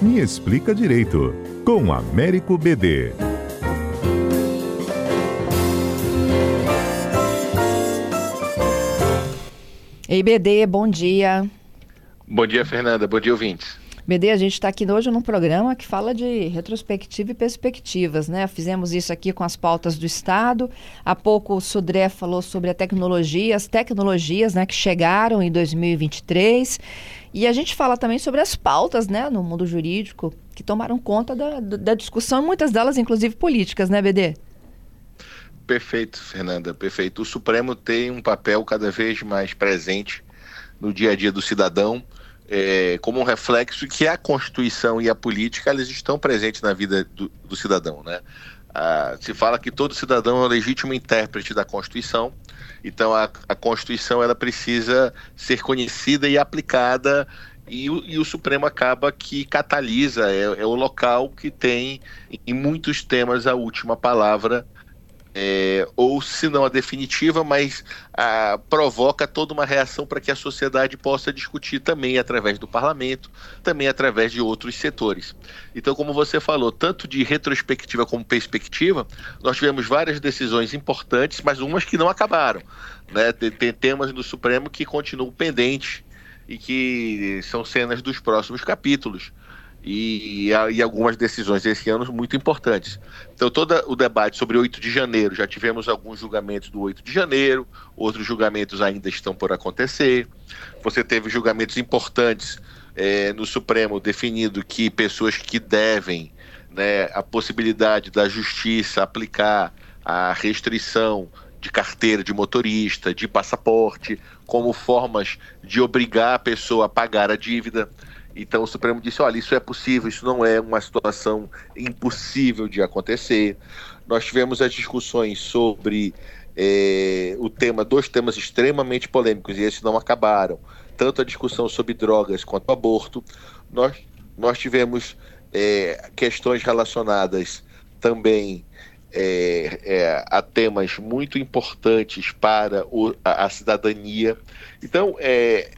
Me Explica Direito, com Américo BD. Ei, BD, bom dia. Bom dia, Fernanda. Bom dia, ouvintes. BD, a gente está aqui hoje num programa que fala de retrospectiva e perspectivas, né? Fizemos isso aqui com as pautas do Estado. Há pouco o Sudré falou sobre a tecnologia, as tecnologias né, que chegaram em 2023. E a gente fala também sobre as pautas né, no mundo jurídico que tomaram conta da, da discussão, muitas delas, inclusive, políticas, né, BD? Perfeito, Fernanda, perfeito. O Supremo tem um papel cada vez mais presente no dia a dia do cidadão é, como um reflexo que a Constituição e a política eles estão presentes na vida do, do cidadão, né? Ah, se fala que todo cidadão é um legítimo intérprete da Constituição, então a, a Constituição ela precisa ser conhecida e aplicada e o, e o, Supremo acaba que catalisa, é, é, o local que tem em muitos temas a última palavra é, ou se não a definitiva, mas a, provoca toda uma reação para que a sociedade possa discutir também através do parlamento, também através de outros setores. Então, como você falou, tanto de retrospectiva como perspectiva, nós tivemos várias decisões importantes, mas umas que não acabaram. Né? Tem, tem temas no Supremo que continuam pendentes e que são cenas dos próximos capítulos e, e, algumas decisões esse ano muito importantes. Então, todo o debate sobre 8 de janeiro, já tivemos alguns julgamentos do 8 de janeiro, outros julgamentos ainda estão por acontecer. Você teve julgamentos importantes é, no Supremo definindo que pessoas que devem né, a possibilidade da justiça aplicar a restrição de carteira de motorista, de passaporte, como formas de obrigar a pessoa a pagar a dívida. Então o Supremo disse: olha, isso é possível, isso não é uma situação impossível de acontecer. Nós tivemos as discussões sobre é, o tema, dois temas extremamente polêmicos, e esses não acabaram. Tanto a discussão sobre drogas quanto aborto. Nós, nós tivemos é, questões relacionadas também é, é, a temas muito importantes para o, a, a, cidadania. Então, é,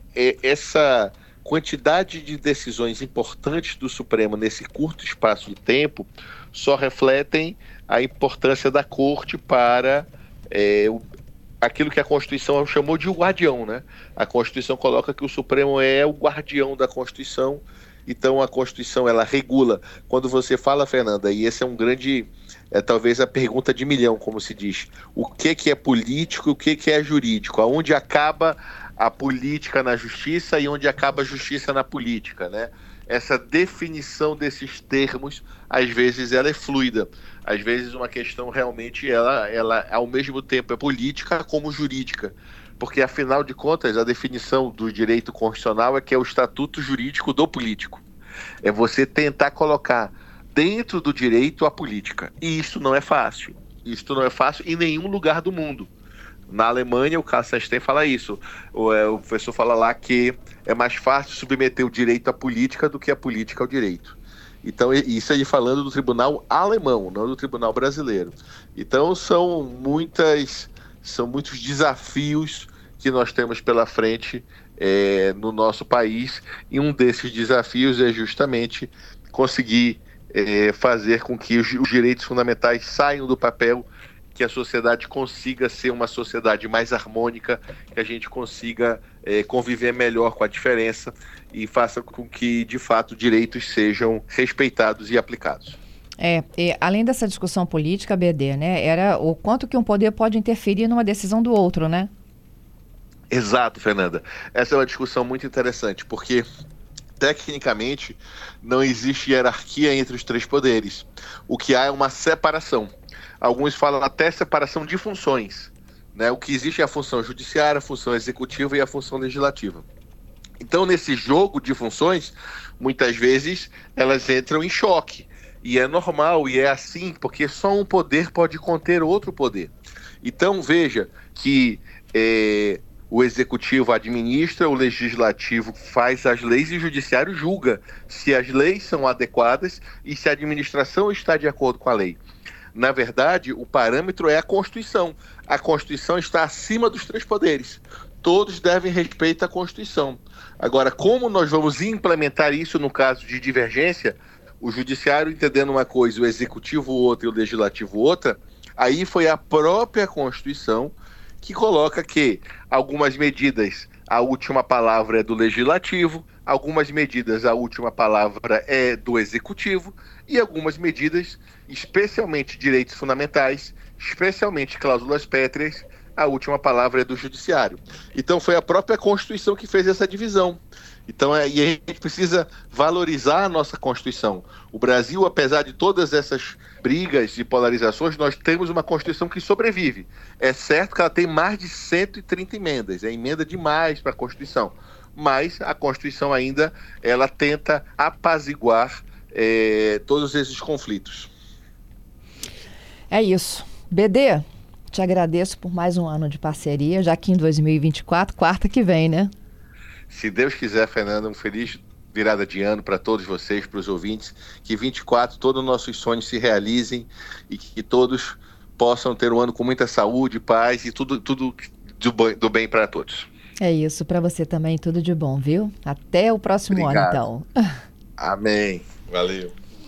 essa quantidade de decisões importantes do Supremo nesse curto espaço de tempo só refletem a importância da Corte para é, aquilo que a Constituição chamou de guardião, né? A Constituição coloca que o Supremo é o guardião da Constituição, então a Constituição ela regula. Quando você fala, Fernanda, e esse é um grande, é talvez a pergunta de milhão, como se diz, o que que é político, o que que é jurídico, aonde acaba a política na justiça e onde acaba a justiça na política, né? Essa definição desses termos, às vezes, ela é fluida. Às vezes, uma questão realmente, ela, ela ao mesmo tempo é política como jurídica. Porque, afinal de contas, a definição do direito constitucional é que é o estatuto jurídico do político. É você tentar colocar dentro do direito a política. E isso não é fácil. Isso não é fácil em nenhum lugar do mundo. Na Alemanha, o Kassenstein fala isso. O, é, o, professor fala lá que é mais fácil submeter o direito à política do que a política ao direito. Então, isso aí falando do tribunal alemão, não do tribunal brasileiro. Então, são muitas, são muitos desafios que nós temos pela frente é, no nosso país, e um desses desafios é justamente conseguir é, fazer com que os, os direitos fundamentais saiam do papel que a sociedade consiga ser uma sociedade mais harmônica, que a gente consiga é, conviver melhor com a diferença e faça com que, de fato, direitos sejam respeitados e aplicados. É, além dessa discussão política, BD, né, era o quanto que um poder pode interferir numa decisão do outro, né? Exato, Fernanda. Essa é uma discussão muito interessante, porque tecnicamente não existe hierarquia entre os três poderes. O que há é uma separação. Alguns falam até separação de funções. Né? O que existe é a função judiciária, a função executiva e a função legislativa. Então, nesse jogo de funções, muitas vezes elas entram em choque. E é normal, e é assim, porque só um poder pode conter outro poder. Então, veja que é, o executivo administra, o legislativo faz as leis e o judiciário julga se as leis são adequadas e se a administração está de acordo com a lei. Na verdade, o parâmetro é a Constituição. A Constituição está acima dos três poderes. todos devem respeito à Constituição. Agora, como nós vamos implementar isso no caso de divergência, o judiciário entendendo uma coisa, o executivo outra e o legislativo outra, aí foi a própria Constituição que coloca que algumas medidas a última palavra é do legislativo, algumas medidas a última palavra é do executivo e algumas medidas, especialmente direitos fundamentais, especialmente cláusulas pétreas, a última palavra é do judiciário. Então foi a própria Constituição que fez essa divisão. Então é, e a gente precisa valorizar a nossa Constituição. O Brasil, apesar de todas essas brigas e polarizações, nós temos uma Constituição que sobrevive. É certo que ela tem mais de 130 emendas, é emenda demais para a Constituição. Mas a Constituição ainda ela tenta apaziguar é, todos esses conflitos. É isso. BD, te agradeço por mais um ano de parceria, já que em 2024, quarta que vem, né? Se Deus quiser, Fernanda, um feliz virada de ano para todos vocês, para os ouvintes. Que 24 todos os nossos sonhos se realizem e que todos possam ter um ano com muita saúde, paz e tudo, tudo do, do bem para todos. É isso, para você também, tudo de bom, viu? Até o próximo Obrigado. ano, então. Amém. Valeu.